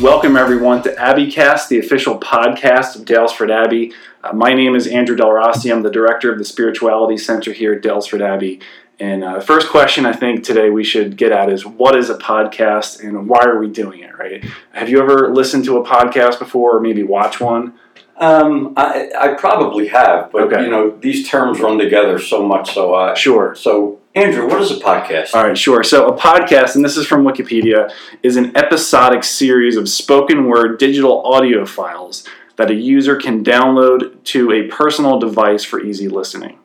Welcome, everyone, to Abbeycast, the official podcast of Daylesford Abbey. Uh, my name is Andrew Del Rossi. I'm the director of the Spirituality Center here at Daylesford Abbey. And uh, the first question I think today we should get at is what is a podcast and why are we doing it, right? Have you ever listened to a podcast before or maybe watch one? Um, I, I probably have, but Okay. you know these terms run together so much. So, uh, Sure. so Andrew, what is a podcast? All right, sure. So, a podcast, and this is from Wikipedia, is an episodic series of spoken word digital audio files that a user can download to a personal device for easy listening.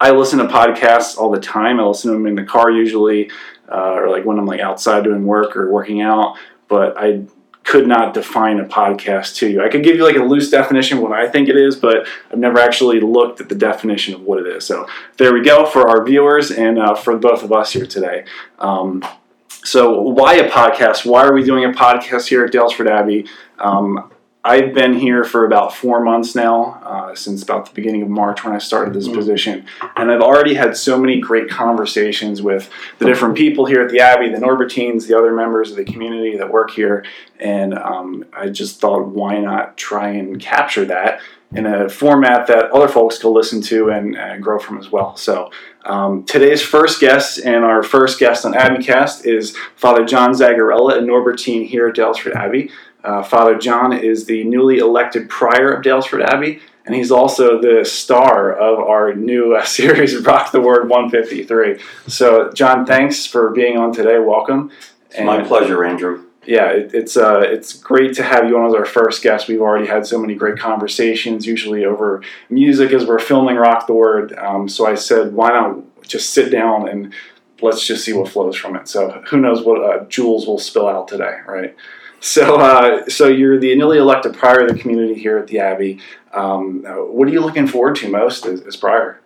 I listen to podcasts all the time. I listen to them in the car usually, uh, or like when I'm like outside doing work or working out. But I could not define a podcast to you. I could give you like a loose definition of what I think it is, but I've never actually looked at the definition of what it is. So there we go for our viewers and uh, for both of us here today. Um, so why a podcast? Why are we doing a podcast here at Daylesford Abbey? Um, I've been here for about four months now, uh, since about the beginning of March when I started this Mhm. position, and I've already had so many great conversations with the different people here at the Abbey, the Norbertines, the other members of the community that work here, and um, I just thought, why not try and capture that in a format that other folks can listen to and, and grow from as well. So um, today's first guest and our first guest on Abbeycast is Father John Zagarella, a Norbertine here at Daylesford Abbey. Uh, Father John is the newly elected prior of Daylesford Abbey, and he's also the star of our new uh, series, Rock the Word 153. So, John, thanks for being on today. Welcome. It's my pleasure, Andrew. Yeah, it, it's uh, it's great to have you on as our first guest. We've already had so many great conversations, usually over music as we're filming Rock the Word. Um, so I said, why not just sit down and let's just see what flows from it. So who knows what uh, jewels will spill out today, right? So, uh, so you're the newly elected prior of the community here at the Abbey. Um, what are you looking forward to most as, as prior?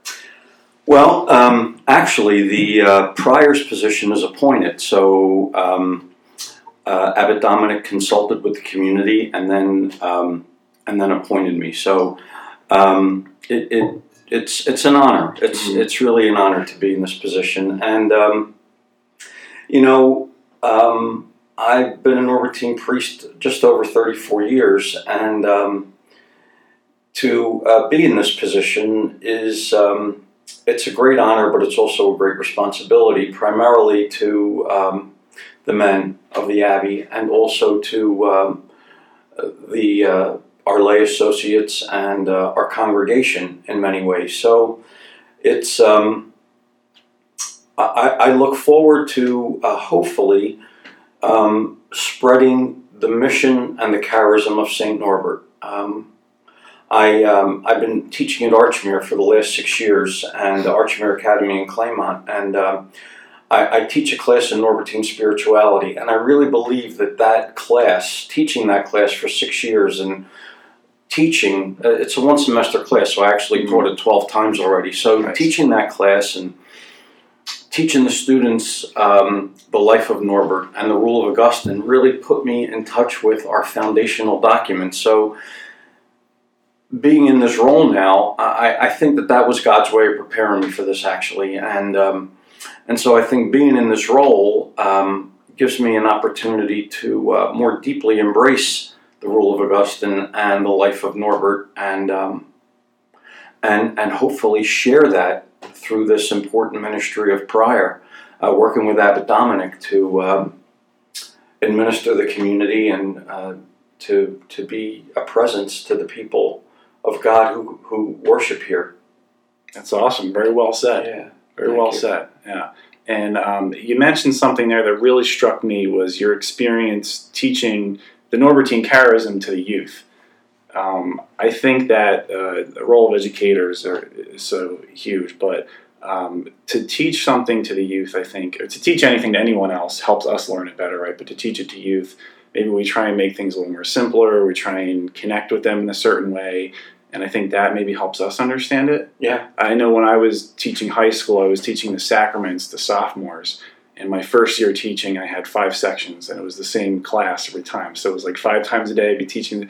Well, um, actually, the uh, prior's position is appointed. So, um, uh, Abbot Dominic consulted with the community and then um, and then appointed me. So, um, it, it it's it's an honor. It's Mhm. it's really an honor to be in this position. And um, you know, um, I've been an Norbertine priest just over thirty four years, and um, to uh, be in this position is. Um, it's a great honor, but it's also a great responsibility, primarily to um, the men of the Abbey and also to um, the uh, our lay associates and uh, our congregation in many ways. So it's um, I, I look forward to uh, hopefully um, spreading the mission and the charism of Saint Norbert. Um, I, um, I've been teaching at Archmere for the last six years and the Archmere Academy in Claymont. And um, I, I teach a class in Norbertine spirituality. And I really believe that that class, teaching that class for six years and teaching, uh, it's a one semester class, so I actually Mhm. taught it 12 times already. So Nice. teaching that class and teaching the students um, the life of Norbert and the Rule of Augustine really put me in touch with our foundational documents. So being in this role now, I, I think that that was God's way of preparing me for this actually, and um, and so I think being in this role um, gives me an opportunity to uh, more deeply embrace the rule of Augustine and the life of Norbert, and um, and and hopefully share that through this important ministry of prior, uh, working with Abbot Dominic to um, administer the community and uh, to to be a presence to the people of God who, who worship here. That's awesome. Very well said. Yeah. Very Thank well you. said. Yeah. And um, you mentioned something there that really struck me was your experience teaching the Norbertine charism to the youth. Um, I think that uh, the role of educators are is so huge, but um, to teach something to the youth, I think, or to teach anything to anyone else helps us learn it better, right? But to teach it to youth, maybe we try and make things a little more simpler. We try and connect with them in a certain way, and I think that maybe helps us understand it. Yeah. I know when I was teaching high school, I was teaching the sacraments to sophomores. In my first year teaching, I had five sections, and it was the same class every time. So it was like five times a day, I'd be teaching.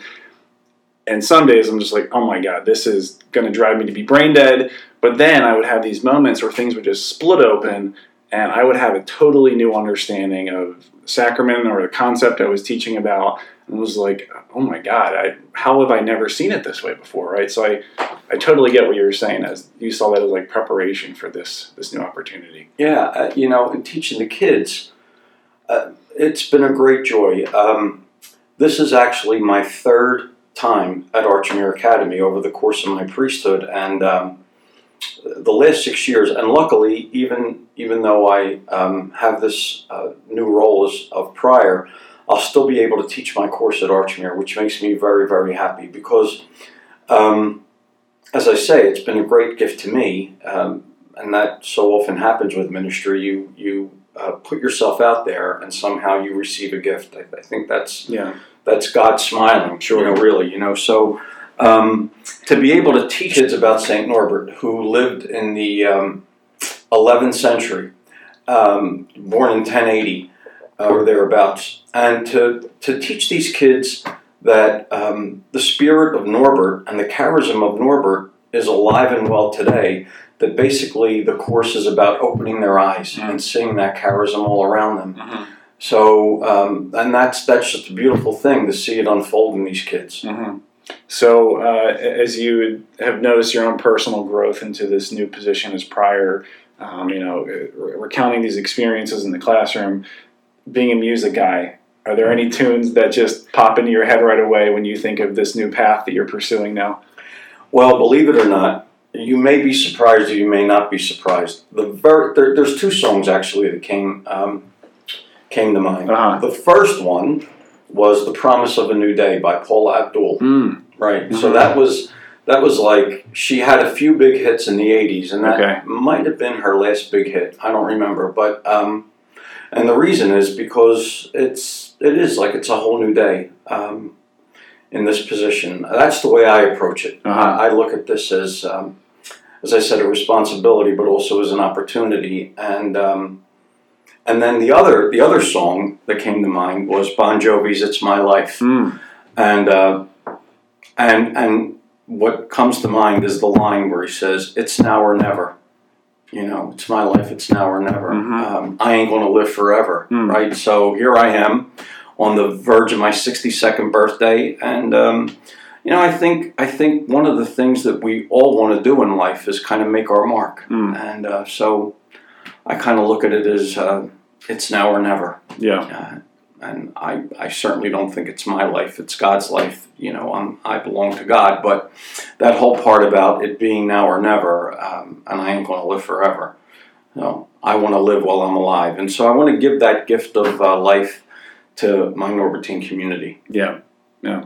And some days I'm just like, oh my god, this is going to drive me to be brain dead. But then I would have these moments where things would just split open, and I would have a totally new understanding of sacrament or the concept I was teaching about, and was like, oh my god, I, how have I never seen it this way before, right? So I, I totally get what you were saying as you saw that as like preparation for this this new opportunity. Yeah, uh, you know, in teaching the kids, uh, it's been a great joy. Um, this is actually my third time at Archmere Academy over the course of my priesthood, and um, the last six years. And luckily, even even though I um, have this uh, new role as of prior, I'll still be able to teach my course at Archmere, which makes me very very happy because. Um, as I say, it's been a great gift to me, um, and that so often happens with ministry. You you uh, put yourself out there, and somehow you receive a gift. I, I think that's Yeah. That's God smiling, Sure. you know, really, you know. So um, to be able to teach kids about Saint Norbert, who lived in the um, 11th century, um, born in 1080 uh, or thereabouts, and to to teach these kids that um, the spirit of Norbert and the charism of Norbert is alive and well today. That basically the course is about opening their eyes Mm. and seeing that charism all around them. So, um, and that's that's just a beautiful thing to see it unfold in these kids. hmm So, uh, as you have noticed your own personal growth into this new position as prior, um, you know, re- recounting these experiences in the classroom, being a music guy, are there any tunes that just pop into your head right away when you think of this new path that you're pursuing now? Well, believe it or not, you may be surprised or you may not be surprised. The ver- there, there's two songs actually that came um, came to mind. Uh-huh. The first one was "The Promise of a New Day" by Paula Abdul. Mm. Right. So Mhm. that was that was like she had a few big hits in the '80s, and that Okay. might have been her last big hit. I don't remember, but um, and the reason is because it's it is like it's a whole new day um, in this position. That's the way I approach it. Uh-huh. I, I look at this as um, as I said, a responsibility, but also as an opportunity, and. And then the other the other song that came to mind was Bon Jovi's "It's My Life." Mm. and uh, and and what comes to mind is the line where he says, "It's now or never." You know, it's my life. It's now or never. Mhm. Um, I ain't going to live forever, Mm. right? So here I am, on the verge of my sixty-second birthday, and um, you know, I think I think one of the things that we all want to do in life is kind of make our mark, Mm. and uh, so I kind of look at it as uh, it's now or never Yeah. uh, and I, I certainly don't think it's my life it's god's life you know I'm, i belong to god but that whole part about it being now or never um, and i ain't going to live forever no i want to live while i'm alive and so i want to give that gift of uh, life to my norbertine community Yeah. Yeah.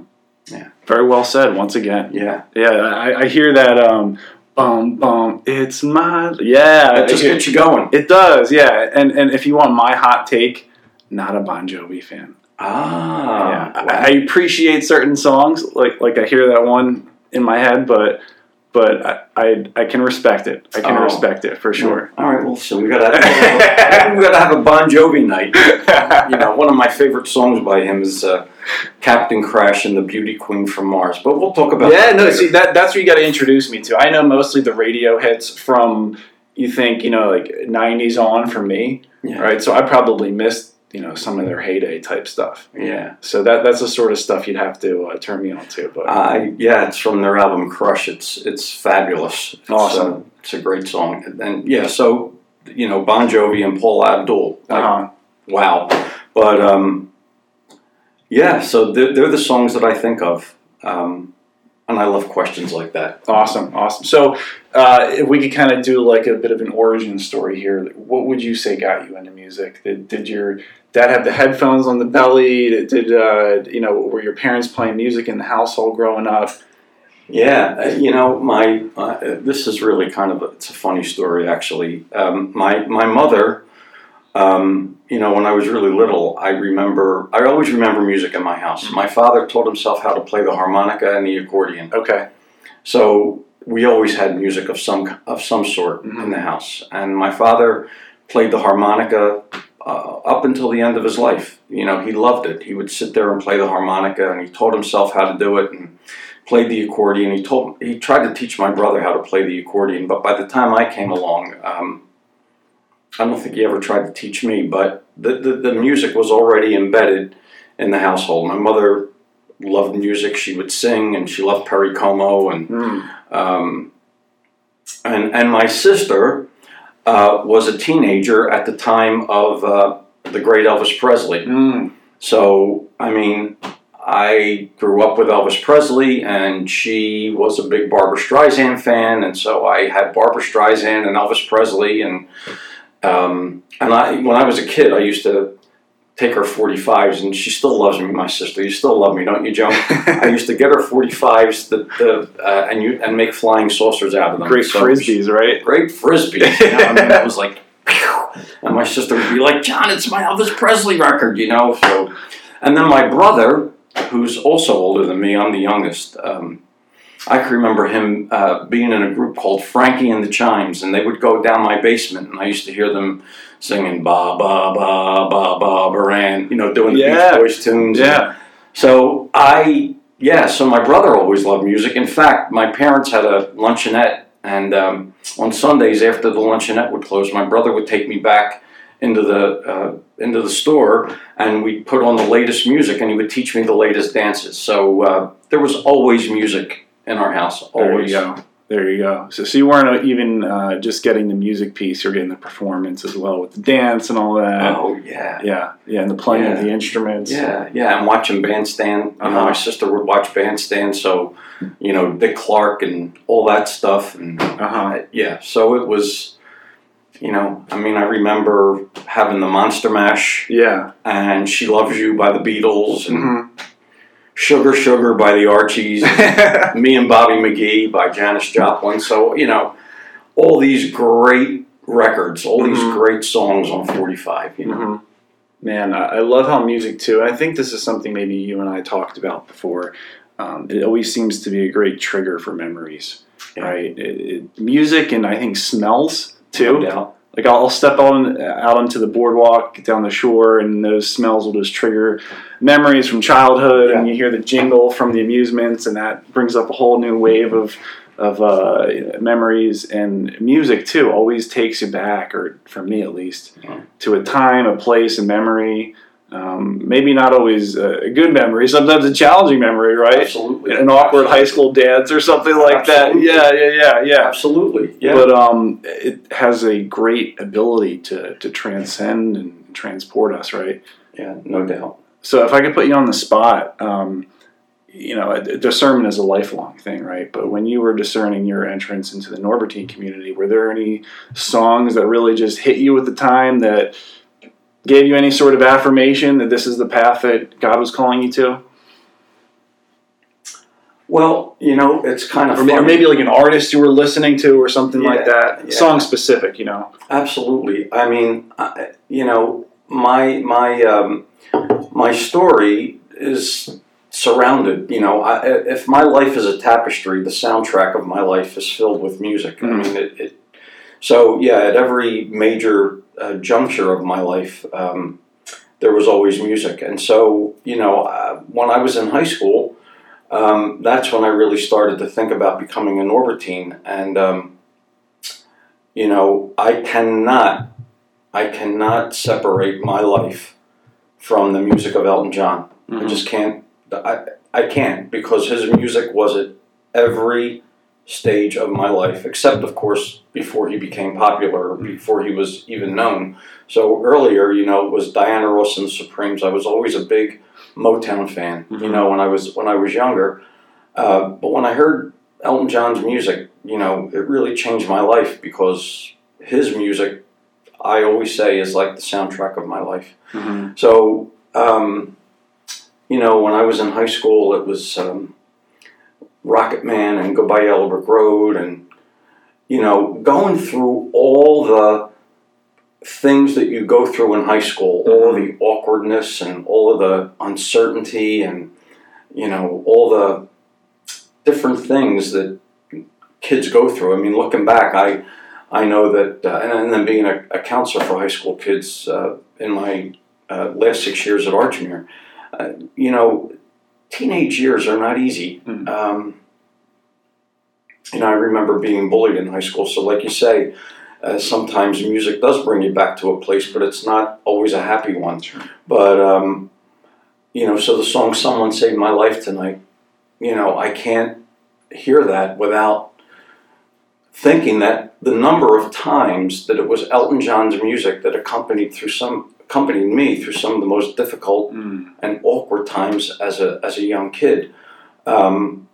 Yeah. Very well said. Once again. yeah Yeah. I, I hear that. Um, bum bum. It's my. Yeah. it just it, gets you going it does. Yeah. And and if you want my hot take, not a Bon Jovi fan. ah yeah. wow. I, I appreciate certain songs. Like like I hear that one in my head, but but I I, I can respect it. I can Oh. respect it for sure. all right well so we gotta have, we gotta have a bon jovi night you know, one of my favorite songs by him is uh, Captain Crash and the Beauty Queen from Mars. But we'll talk about yeah, that no, later. see that that's what you got to introduce me to. I know mostly the radio hits from you think you know like '90s on for me, Yeah. right? So I probably missed you know some of their heyday type stuff. Yeah. So that that's the sort of stuff you'd have to uh, turn me on to. But I yeah, it's from their album Crush. It's it's fabulous. It's, Awesome. uh, it's a great song. And, and yeah, so you know, Bon Jovi and Paula Abdul. Like, uh-huh. Wow. But um, yeah, so they're, they're the songs that I think of. Um, and I love questions like that. awesome, awesome. So uh, if we could kind of do like a bit of an origin story here, what would you say got you into music? Did, did your dad have the headphones on the belly? Did, did uh, you know were your parents playing music in the household growing up? Yeah, uh, you know, my uh, this is really kind of a, it's a funny story actually. Um, my my mother, um, you know, when I was really little, I remember I always remember music in my house. My father taught himself how to play the harmonica and the accordion, Okay. so we always had music of some of some sort Mhm. in the house. And my father played the harmonica uh, up until the end of his life. You know, he loved it. He would sit there and play the harmonica, and he taught himself how to do it. And played the accordion. He told he tried to teach my brother how to play the accordion, but by the time I came along, um, I don't think he ever tried to teach me. But the, the the music was already embedded in the household. My mother loved music. She would sing, and she loved Perry Como, and Mm. um, and and my sister uh, was a teenager at the time of uh, the great Elvis Presley. Mm. So, I mean, I grew up with Elvis Presley, and she was a big Barbra Streisand fan, and so I had Barbra Streisand and Elvis Presley, and um, and I when I was a kid, I used to take her 45s, and she still loves me. My sister, you still love me, don't you, Joan? I used to get her 45s, the, the uh, and you and make flying saucers out of them. Great So frisbees, right? great frisbees. You know? I mean, was like, pew! and my sister would be like, "John, it's my Elvis Presley record," you know. So, and then my brother, who's also older than me, I'm the youngest. Um, I can remember him uh, being in a group called Frankie and the Chimes, and they would go down my basement, and I used to hear them singing "Ba Ba Ba Ba Ba Baran," you know, doing the Yeah. Beach Boys tunes. Yeah. So I, yeah, so my brother always loved music. In fact, my parents had a luncheonette, and um, on Sundays after the luncheonette would close, my brother would take me back into the uh, into the store, and we'd put on the latest music, and he would teach me the latest dances. So uh, there was always music in our house. always. There you go. There you go. So, so you weren't even uh, just getting the music piece; you're getting the performance as well with the dance and all that. Oh yeah. Yeah, yeah, and the playing of the instruments. Yeah, yeah, and watching Bandstand. You know, Uh-huh. my sister would watch Bandstand, so you know Dick Clark and all that stuff, and Uh huh. Uh, yeah, so it was, you know, I mean, I remember having the Monster Mash Yeah. and She Loves You by the Beatles and hmm Sugar Sugar by the Archies, Me and Bobby McGee by Janis Joplin. So, you know, all these great records, all these Mhm. great songs on 45, you know. hmm Man, I I love how music too. I think this is something maybe you and I talked about before. Um, it always seems to be a great trigger for memories, Yeah. right? It, it, music and I think smells too. No doubt. Like I'll, I'll step out out onto the boardwalk down the shore, and those smells will just trigger memories from childhood. And you hear the jingle from the amusements, and that brings up a whole new wave of of uh, memories. And music too always takes you back, or for me at least, Yeah. to a time, a place, a memory. Um, maybe not always a good memory. Sometimes a challenging memory, right? Absolutely. An awkward high school dance or something like Absolutely. that. Yeah, yeah, yeah, yeah Absolutely. Yeah. but um, it has a great ability to, to transcend and transport us, right? yeah, no doubt. So if I could put you on the spot, um, you know, discernment is a lifelong thing, right? But when you were discerning your entrance into the Norbertine community, were there any songs that really just hit you at the time that gave you any sort of affirmation that this is the path that God was calling you to? Well, you know, it's kind of Or, funny. maybe like an artist you were listening to or something like that? yeah. Song specific, you know? Absolutely. I mean, I, you know, my my um, my story is surrounded. You know, I, if my life is a tapestry, the soundtrack of my life is filled with music. I Mhm. mean, it, it. So yeah, at every major uh, juncture of my life, um, there was always music, and so you know, uh, when I was in high school. Um, that's when I really started to think about becoming a Norbertine, and um, you know, I cannot, I cannot separate my life from the music of Elton John. I just can't. I, I can't because his music was at every stage of my life, except of course before he became popular, before he was even known. So earlier, you know, it was Diana Ross and the Supremes. I was always a big Motown fan. You Mhm. know, when I was when I was younger. Uh, but when I heard Elton John's music, you know, it really changed my life because his music, I always say, is like the soundtrack of my life. Mhm. So, um, you know, when I was in high school, it was um, Rocket Man and Goodbye Yellow Brick Road, and you know, going through all the things that you go through in high school, all the awkwardness and all of the uncertainty, and you know, all the different things that kids go through. I mean, looking back, I I know that, uh, and, and then being a, a counselor for high school kids uh, in my uh, last six years at Archmere, uh, you know, teenage years are not easy. Mm. Um, you know, I remember being bullied in high school. So, like you say, uh, sometimes music does bring you back to a place, but it's not always a happy one. Sure. But um, you know, so the song "Someone Saved My Life Tonight," you know, I can't hear that without thinking that the number of times that it was Elton John's music that accompanied through some accompanied me through some of the most difficult Mm. and awkward times as a as a young kid. Um,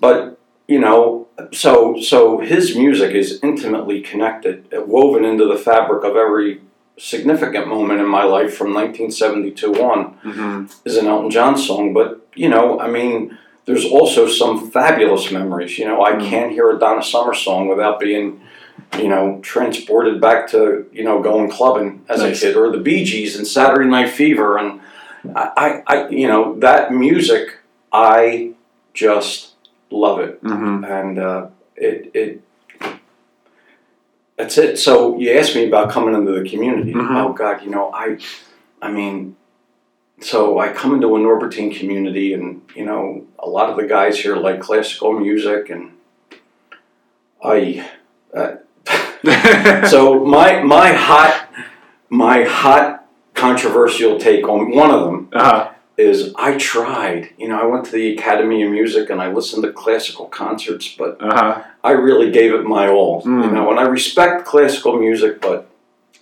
but you know, so so his music is intimately connected, woven into the fabric of every significant moment in my life from 1972 on hmm is an Elton John song. But you know, I mean, there's also some fabulous memories. You know, I Mm. can't hear a Donna Summer song without being, you know, transported back to you know going clubbing as Nice. a kid, or the Bee Gees and Saturday Night Fever, and I, I, you know, that music, I just love it, hmm and uh, it it. That's it. So you asked me about coming into the community. Mhm. Oh God, you know, I, I mean, so I come into a Norbertine community, and you know, a lot of the guys here like classical music, and I. so my my hot my hot controversial take on one of them uh, is I tried. You know, I went to the Academy of Music and I listened to classical concerts, but uh, I really gave it my all. You Mm. know, and I respect classical music, but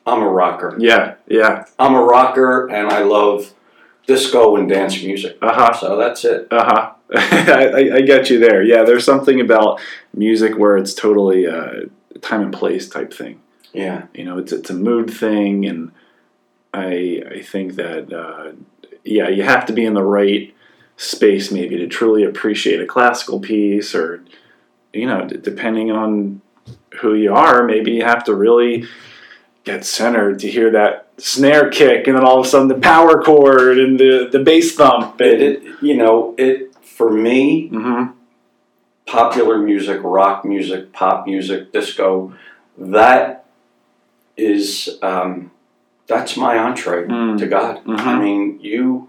I'm a rocker. yeah, yeah, I'm a rocker, and I love disco and dance music. uh huh. So that's it. Uh huh. I, I, I get you there. Yeah, there's something about music where it's totally uh, time and place type thing. Yeah. You know, it's it's a mood thing, and I I think that uh, yeah, you have to be in the right space maybe to truly appreciate a classical piece, or you know, d- depending on who you are, maybe you have to really get centered to hear that snare kick, and then all of a sudden the power chord and the the bass thump. It, it you know it for me. hmm Popular music, rock music, pop music, disco. That is um, that's my entree Mm. to God. Mhm. I mean, you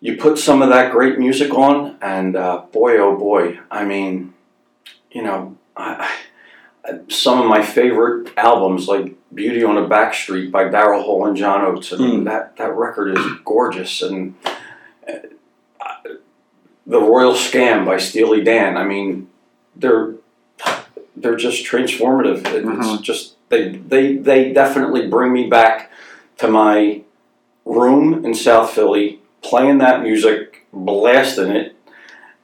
you put some of that great music on, and uh, boy, oh boy, I mean, you know, I, I, some of my favorite albums, like "Beauty on a Back Street" by Daryl Hall and John Oates. I mean, Mm. that that record is gorgeous, and "The Royal Scam" by Steely Dan. I mean, they're they're just transformative. It, It's Mhm. just they they they definitely bring me back to my room in South Philly, playing that music, blasting it,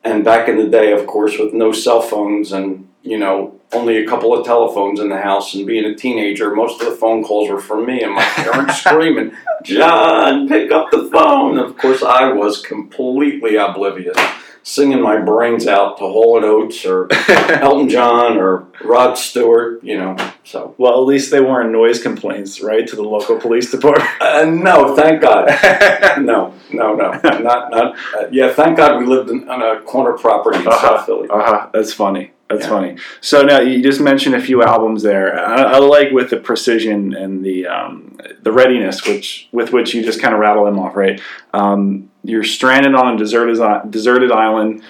and back in the day, of course, with no cell phones and you know only a couple of telephones in the house, and being a teenager, most of the phone calls were from me and my parents screaming, "John, pick up the phone!" Of course, I was completely oblivious, singing my brains out to Hall Oates or Elton John or Rod Stewart, you know. So, Well, at least they weren't noise complaints, right, to the local police department. uh, no, thank God. No, no, no, not not. Uh, yeah, thank God we lived in, on a corner property in Uh-huh. South Philly. Uh huh. That's funny. That's Yeah. funny. So now you just mentioned a few albums there. I, I like with the precision and the um, the readiness which with which you just kind of rattle them off. Right. Um, you're stranded on a deserted deserted island.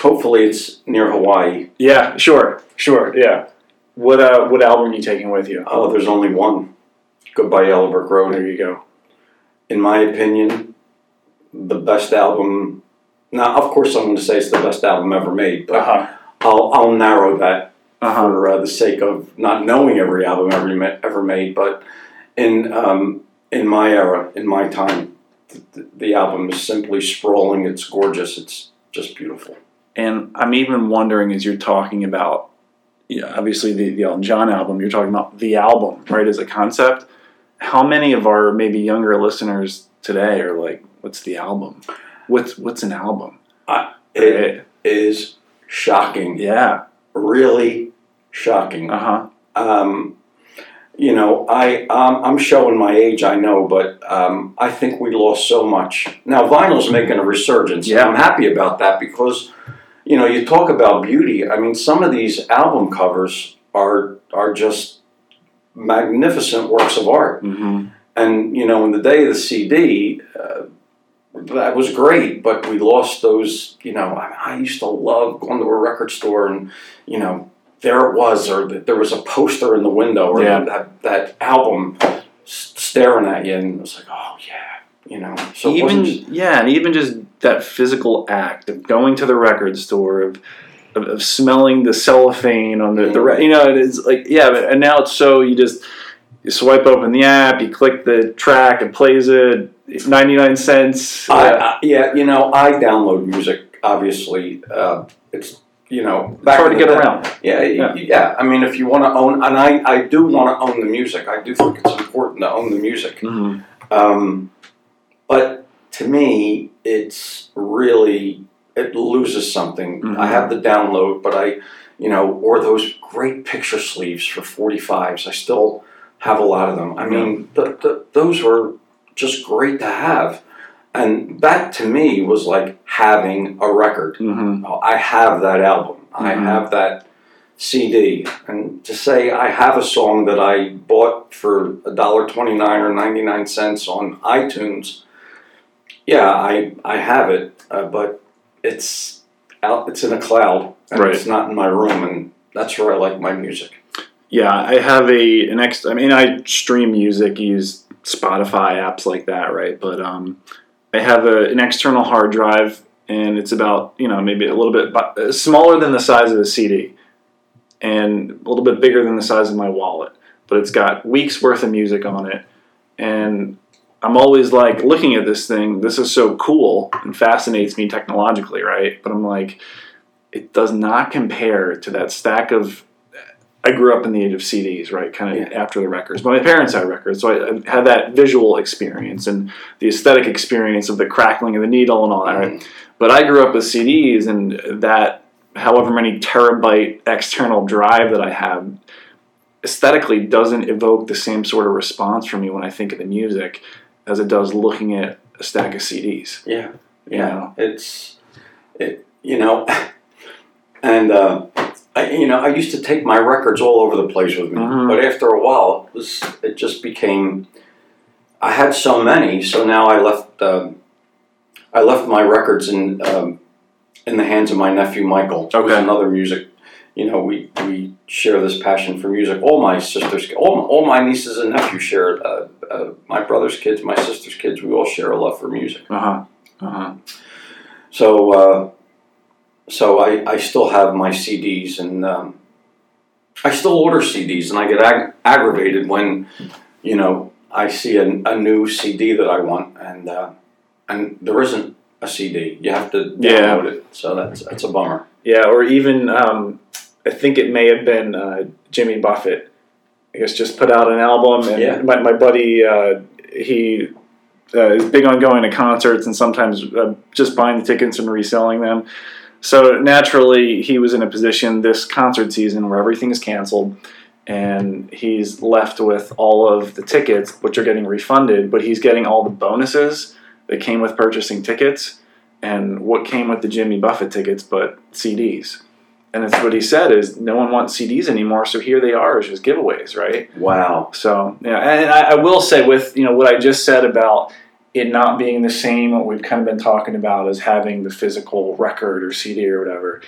Hopefully, it's near Hawaii. Yeah. Sure. Sure. Yeah. What uh what album are you taking with you? Oh, there's only one. Goodbye Yellow Brick Road. There you go. In my opinion, the best album. Now, of course, I'm going to say it's the best album ever made, but Uh huh. I'll I'll narrow that Uh huh. for uh, the sake of not knowing every album ever ma- ever made. But in um, in my era, in my time, the, the album is simply sprawling. It's gorgeous. It's just beautiful. And I'm even wondering as you're talking about, yeah, obviously the, the Elton John album, you're talking about the album, right, as a concept. How many of our maybe younger listeners today are like, what's the album? What's what's an album? It Right? is shocking, Yeah. really shocking. Uh huh. Um, you know, I um, I'm showing my age, I know, but um, I think we lost so much. Now vinyl's making a resurgence. and Yeah. I'm happy about that because, you know, you talk about beauty. I mean, some of these album covers are are just magnificent works of art. Mm-hmm. And you know, in the day of the CD, uh, that was great, but we lost those. You know, I, I used to love going to a record store and you know there it was, or th- there was a poster in the window, or Yeah. that that album staring at you, and it was like, oh yeah, you know. So even yeah, and even just that physical act of going to the record store of of, of smelling the cellophane on the, the re- you know it's like yeah, but, and now it's so you just you swipe open the app, you click the track, it plays it, ninety nine cents. I, uh, I, yeah, you know, I download music. Obviously, uh, it's you know it's hard to get day- around. Yeah, Yeah. yeah. I mean, if you want to own, and I, I do want to own the music. I do think it's important to own the music. Mhm. Um, but to me, it's really it loses something. Mhm. I have the download, but I, you know, or those great picture sleeves for forty fives. I still have a lot of them. I mean, the, the, those were just great to have, and that to me was like having a record. Mhm. Oh, I have that album. I Mhm. have that CD, and to say I have a song that I bought for a dollar twenty nine or ninety nine cents on iTunes. Yeah, I I have it, uh, but it's out. It's in a cloud, and Right. it's not in my room, and that's where I like my music. Yeah, I have a an ex. I mean, I stream music, use Spotify apps like that, right? But um, I have a, an external hard drive, and it's about you know maybe a little bit uh, smaller than the size of a CD, and a little bit bigger than the size of my wallet. But it's got weeks worth of music on it, and I'm always like looking at this thing. This is so cool and fascinates me technologically, right? But I'm like, it does not compare to that stack of I grew up in the age of CDs, right? Kind of Yeah. after the records. But my parents had records, so I, I had that visual experience and the aesthetic experience of the crackling of the needle and all that, right? But I grew up with CDs, and that, however many terabyte external drive that I have, aesthetically doesn't evoke the same sort of response from me when I think of the music as it does looking at a stack of CDs. Yeah, You yeah. know? It's it, you know, and uh, I, you know, I used to take my records all over the place with me, Mhm. but after a while, it was it just became. I had so many, so now I left. Um, I left my records in um, in the hands of my nephew Michael. who's Okay. another music. You know, we, we share this passion for music. All my sisters, all, all my nieces and nephews share. it. Uh, uh, my brother's kids, my sister's kids, we all share a love for music. Uh huh. Uh huh. So, uh, so I, I still have my CDs, and um, I still order CDs, and I get ag- aggravated when, you know, I see a, a new CD that I want, and uh, and there isn't a CD. You have to Yeah. download it. So that's that's a bummer. Yeah, or even um, I think it may have been uh, Jimmy Buffett. I guess just put out an album, and Yeah. my, my buddy uh, he uh, is big on going to concerts and sometimes uh, just buying the tickets and reselling them. So naturally, he was in a position this concert season where everything is canceled, and he's left with all of the tickets, which are getting refunded, but he's getting all the bonuses that came with purchasing tickets and what came with the Jimmy Buffett tickets, but CDs. And it's what he said is no one wants CDs anymore, so here they are as just giveaways, right? Wow. So yeah, and I, I will say with you know what I just said about it not being the same, what we've kind of been talking about as having the physical record or CD or whatever.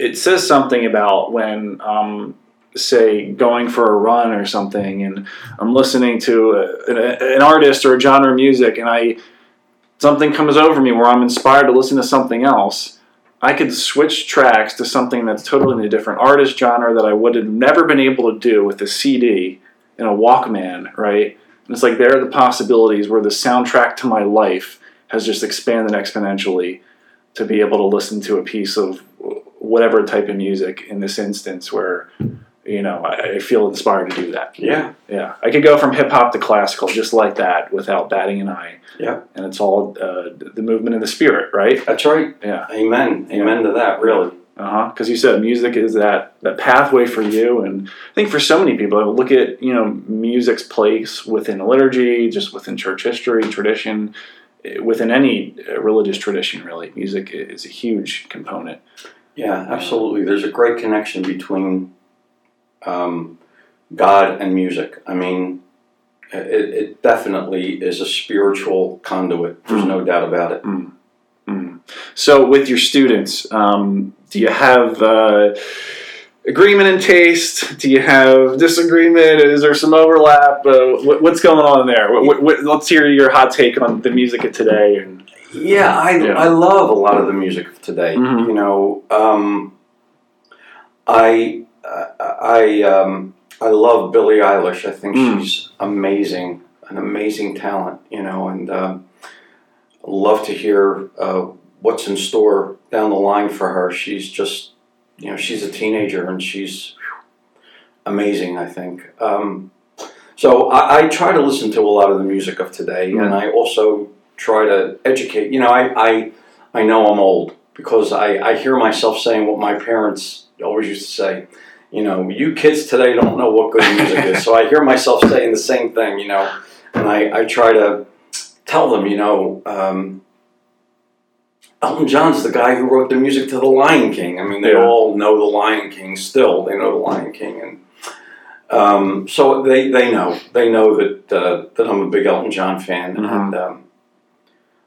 It says something about when, um, say, going for a run or something, and I'm listening to a, an, an artist or a genre of music, and I something comes over me where I'm inspired to listen to something else. I could switch tracks to something that's totally in a different artist genre that I would have never been able to do with a CD and a Walkman, right? And it's like there are the possibilities where the soundtrack to my life has just expanded exponentially to be able to listen to a piece of whatever type of music in this instance where you know I, I feel inspired to do that. Yeah. Yeah, I could go from hip hop to classical just like that without batting an eye. Yeah. and it's all uh, the movement of the spirit, right? That's right. Yeah. Amen. Amen to that. Really. Uh huh. Because you said music is that that pathway for you, and I think for so many people, I look at you know music's place within liturgy, just within church history, tradition, eh, within any uh, religious tradition. Really, music is a huge component. Yeah, absolutely. There's a great connection between um, God and music. I mean, it, it definitely is a spiritual conduit. There's no doubt about it. Mm. So, with your students, um, do you have uh, agreement in taste? Do you have disagreement? Is there some overlap? Uh, what, what's going on there? What, what, let's hear your hot take on the music of today. And Yeah, I, Yeah. I love a lot of the music of today. Mhm. You know, um, I I um, I love Billie Eilish. I think Mm. she's amazing, an amazing talent. You know, and um, love to hear uh, what's in store down the line for her. She's just, you know, she's a teenager and she's amazing. I think. Um, so I, I try to listen to a lot of the music of today, Mm. and I also try to educate. You know, I I, I know I'm old because I, I hear myself saying what my parents always used to say. You know, you kids today don't know what good music is. So I hear myself saying the same thing. You know, and I, I try to tell them. You know. Um, Elton John's the guy who wrote the music to The Lion King. I mean, they Yeah. all know The Lion King still. They know The Lion King, and um, so they, they know they know that uh, that I'm a big Elton John fan, Mhm. and um,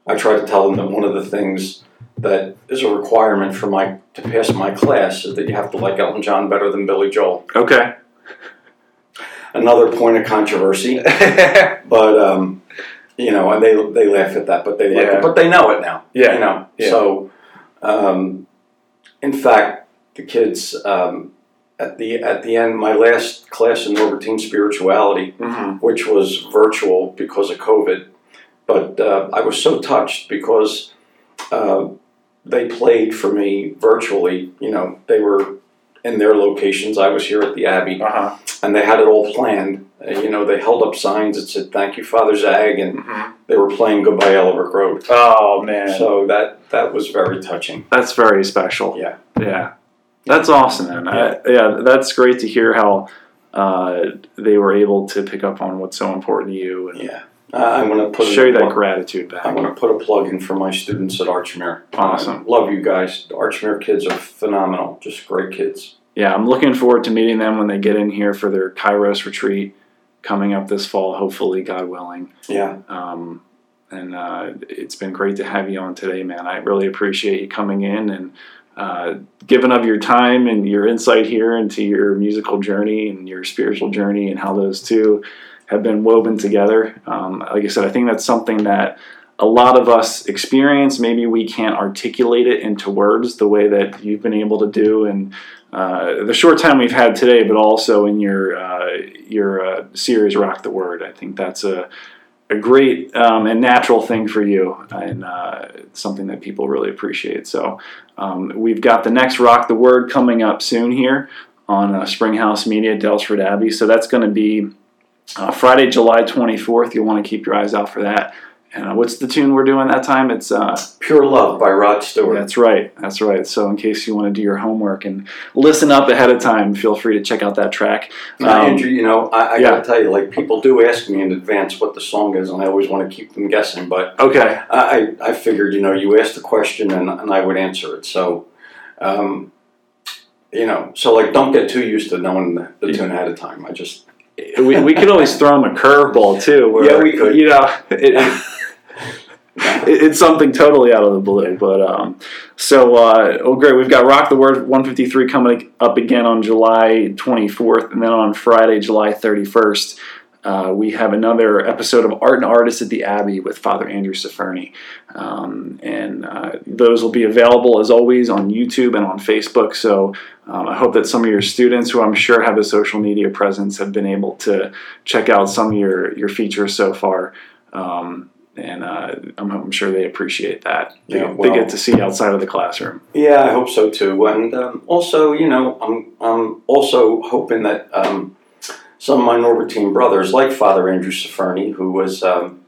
I try to tell them that one of the things that is a requirement for my to pass my class is that you have to like Elton John better than Billy Joel. okay, Another point of controversy, but um, you know, and they they laugh at that, but they like Yeah. it, but they know it now. Yeah. you know. Yeah. So, um, in fact, the kids um, at the at the end, my last class in Norbertine spirituality, hmm which was virtual because of COVID, but uh, I was so touched because uh, they played for me virtually. You know, they were in their locations. I was here at the Abbey, uh huh, and they had it all planned. Uh, you know, they held up signs that said "Thank you, Father Zag," and hmm they were playing "Goodbye Yellow Brick Road." oh man, So that that was very touching. that's very special. Yeah. yeah, that's awesome, man. I, yeah, that's great to hear how uh, they were able to pick up on what's so important to you and Yeah, uh, I want to put show you that plug, gratitude back. I want to put a plug in for my students at Archmere. Awesome. Uh, love you guys. The Archmere kids are phenomenal. Just great kids. yeah, I'm looking forward to meeting them when they get in here for their Kairos retreat coming up this fall, hopefully, God willing. Yeah, Um, and uh, it's been great to have you on today, man. I really appreciate you coming in and uh, giving of your time and your insight here into your musical journey and your spiritual journey and how those two have been woven together. Um, like I said, I think that's something that a lot of us experience. Maybe we can't articulate it into words the way that you've been able to do, and uh, the short time we've had today, but also in your uh, your uh, series "Rock the Word." I think that's a a great um, and natural thing for you, and uh, something that people really appreciate. So um, we've got the next "Rock the Word" coming up soon here on Springhouse Media, Daylesford Abbey. So that's going to be Friday, July twenty fourth. You'll want to keep your eyes out for that. And uh, what's the tune we're doing that time? It's uh, Pure Love by Rod Stewart. that's right. That's right. So, in case you want to do your homework and listen up ahead of time, feel free to check out that track. Um, Andrew, you know, I, I yeah. gotta tell you, like people do ask me in advance what the song is, and I always want to keep them guessing. But Okay. I, I figured, you know, you asked the question, and, and I would answer it. So, um, you know, so like, don't get too used to knowing the, the tune ahead of time. I just we, we could always throw them a curveball too. Where, Yeah, we could. You know, it- it's something totally out of the blue. But um, so uh, oh great, we've got Rock the Word 153 coming up again on July 24th, and then on Friday, July 31st. Uh, we have another episode of Art and Artists at the Abbey with Father Andrew Ciferni. Um, and uh, those will be available as always on YouTube and on Facebook. So um, I hope that some of your students, who I'm sure have a social media presence, have been able to check out some of your, your features so far. Um, and uh, I'm, I'm sure they appreciate that. They, Yeah, they get to see outside of the classroom. Yeah, I hope so too. And um, also, you know, I'm I'm also hoping that um, some of my Norbertine brothers, like Father Andrew Ciferni, who was um,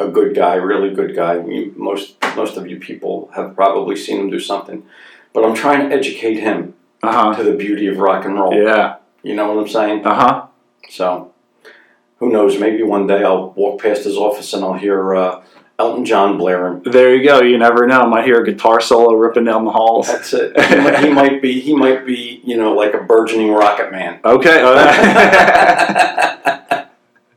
a good guy, really good guy. You, most most of you people have probably seen him do something, but I'm trying to educate him Uh huh. to the beauty of rock and roll. Yeah. You know what I'm saying? Uh huh. So, who knows? Maybe one day I'll walk past his office and I'll hear uh, Elton John blaring. There you go. You never know. I Might hear a guitar solo ripping down the halls. That's it. He might, he might be. He might be. You know, like a burgeoning rocket man. Okay.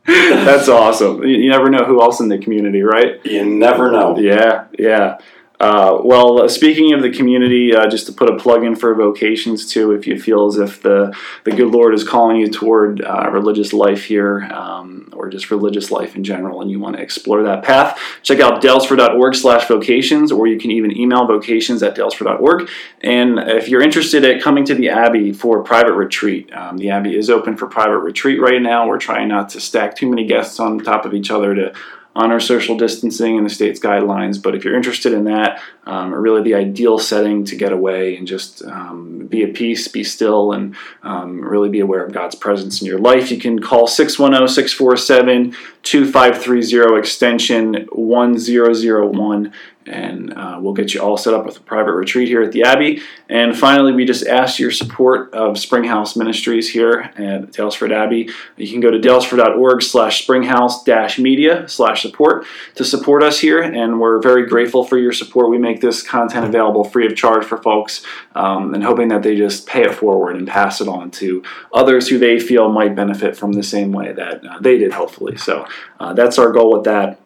That's awesome. You, you never know who else in the community, right? You never know. Yeah, yeah. Uh, well, uh, speaking of the community, uh, just to put a plug in for vocations too, if you feel as if the, the good Lord is calling you toward uh, religious life here, um, or just religious life in general, and you want to explore that path, check out daylesford.org slash vocations, or you can even email vocations at daylesford.org. And if you're interested at coming to the Abbey for private retreat, um, the Abbey is open for private retreat right now. We're trying not to stack too many guests on top of each other to honor social distancing and the state's guidelines. But if you're interested in that, um, really the ideal setting to get away and just um, be at peace, be still, and um, really be aware of God's presence in your life, you can call 610 647 2530 extension 1001 and uh, we'll get you all set up with a private retreat here at the Abbey. And finally, we just ask your support of Springhouse Ministries here at Daylesford Abbey. You can go to daylesford.org slash springhouse media slash support to support us here, and we're very grateful for your support. We make this content available free of charge for folks um, and hoping that they just pay it forward and pass it on to others who they feel might benefit from the same way that uh, they did, hopefully. So uh, that's our goal with that.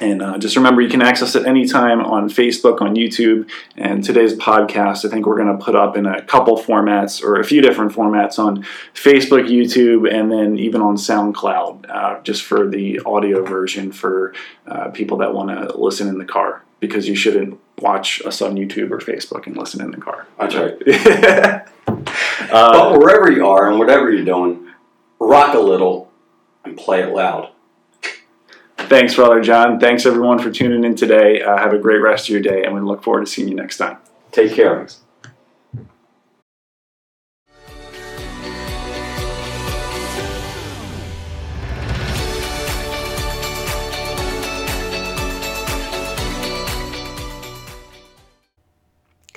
And uh, just remember, you can access it anytime on Facebook, on YouTube, and today's podcast. I think we're going to put up in a couple formats or a few different formats on Facebook, YouTube, and then even on SoundCloud, uh, just for the audio version for uh, people that want to listen in the car. Because you shouldn't watch us on YouTube or Facebook and listen in the car. That's right. Uh, but wherever you are and whatever you're doing, rock a little and play it loud. Thanks, Father John. Thanks, everyone, for tuning in today. Uh, have a great rest of your day, and we look forward to seeing you next time. Take care.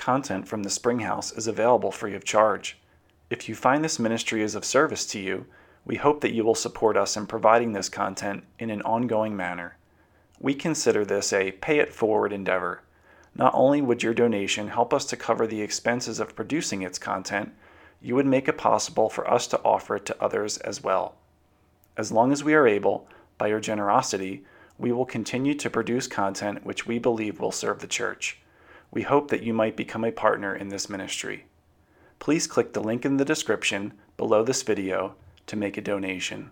Content from the Springhouse is available free of charge. If you find this ministry is of service to you, we hope that you will support us in providing this content in an ongoing manner. We consider this a pay it forward endeavor. Not only would your donation help us to cover the expenses of producing its content, you would make it possible for us to offer it to others as well. As long as we are able, by your generosity, we will continue to produce content which we believe will serve the church. We hope that you might become a partner in this ministry. Please click the link in the description below this video to make a donation.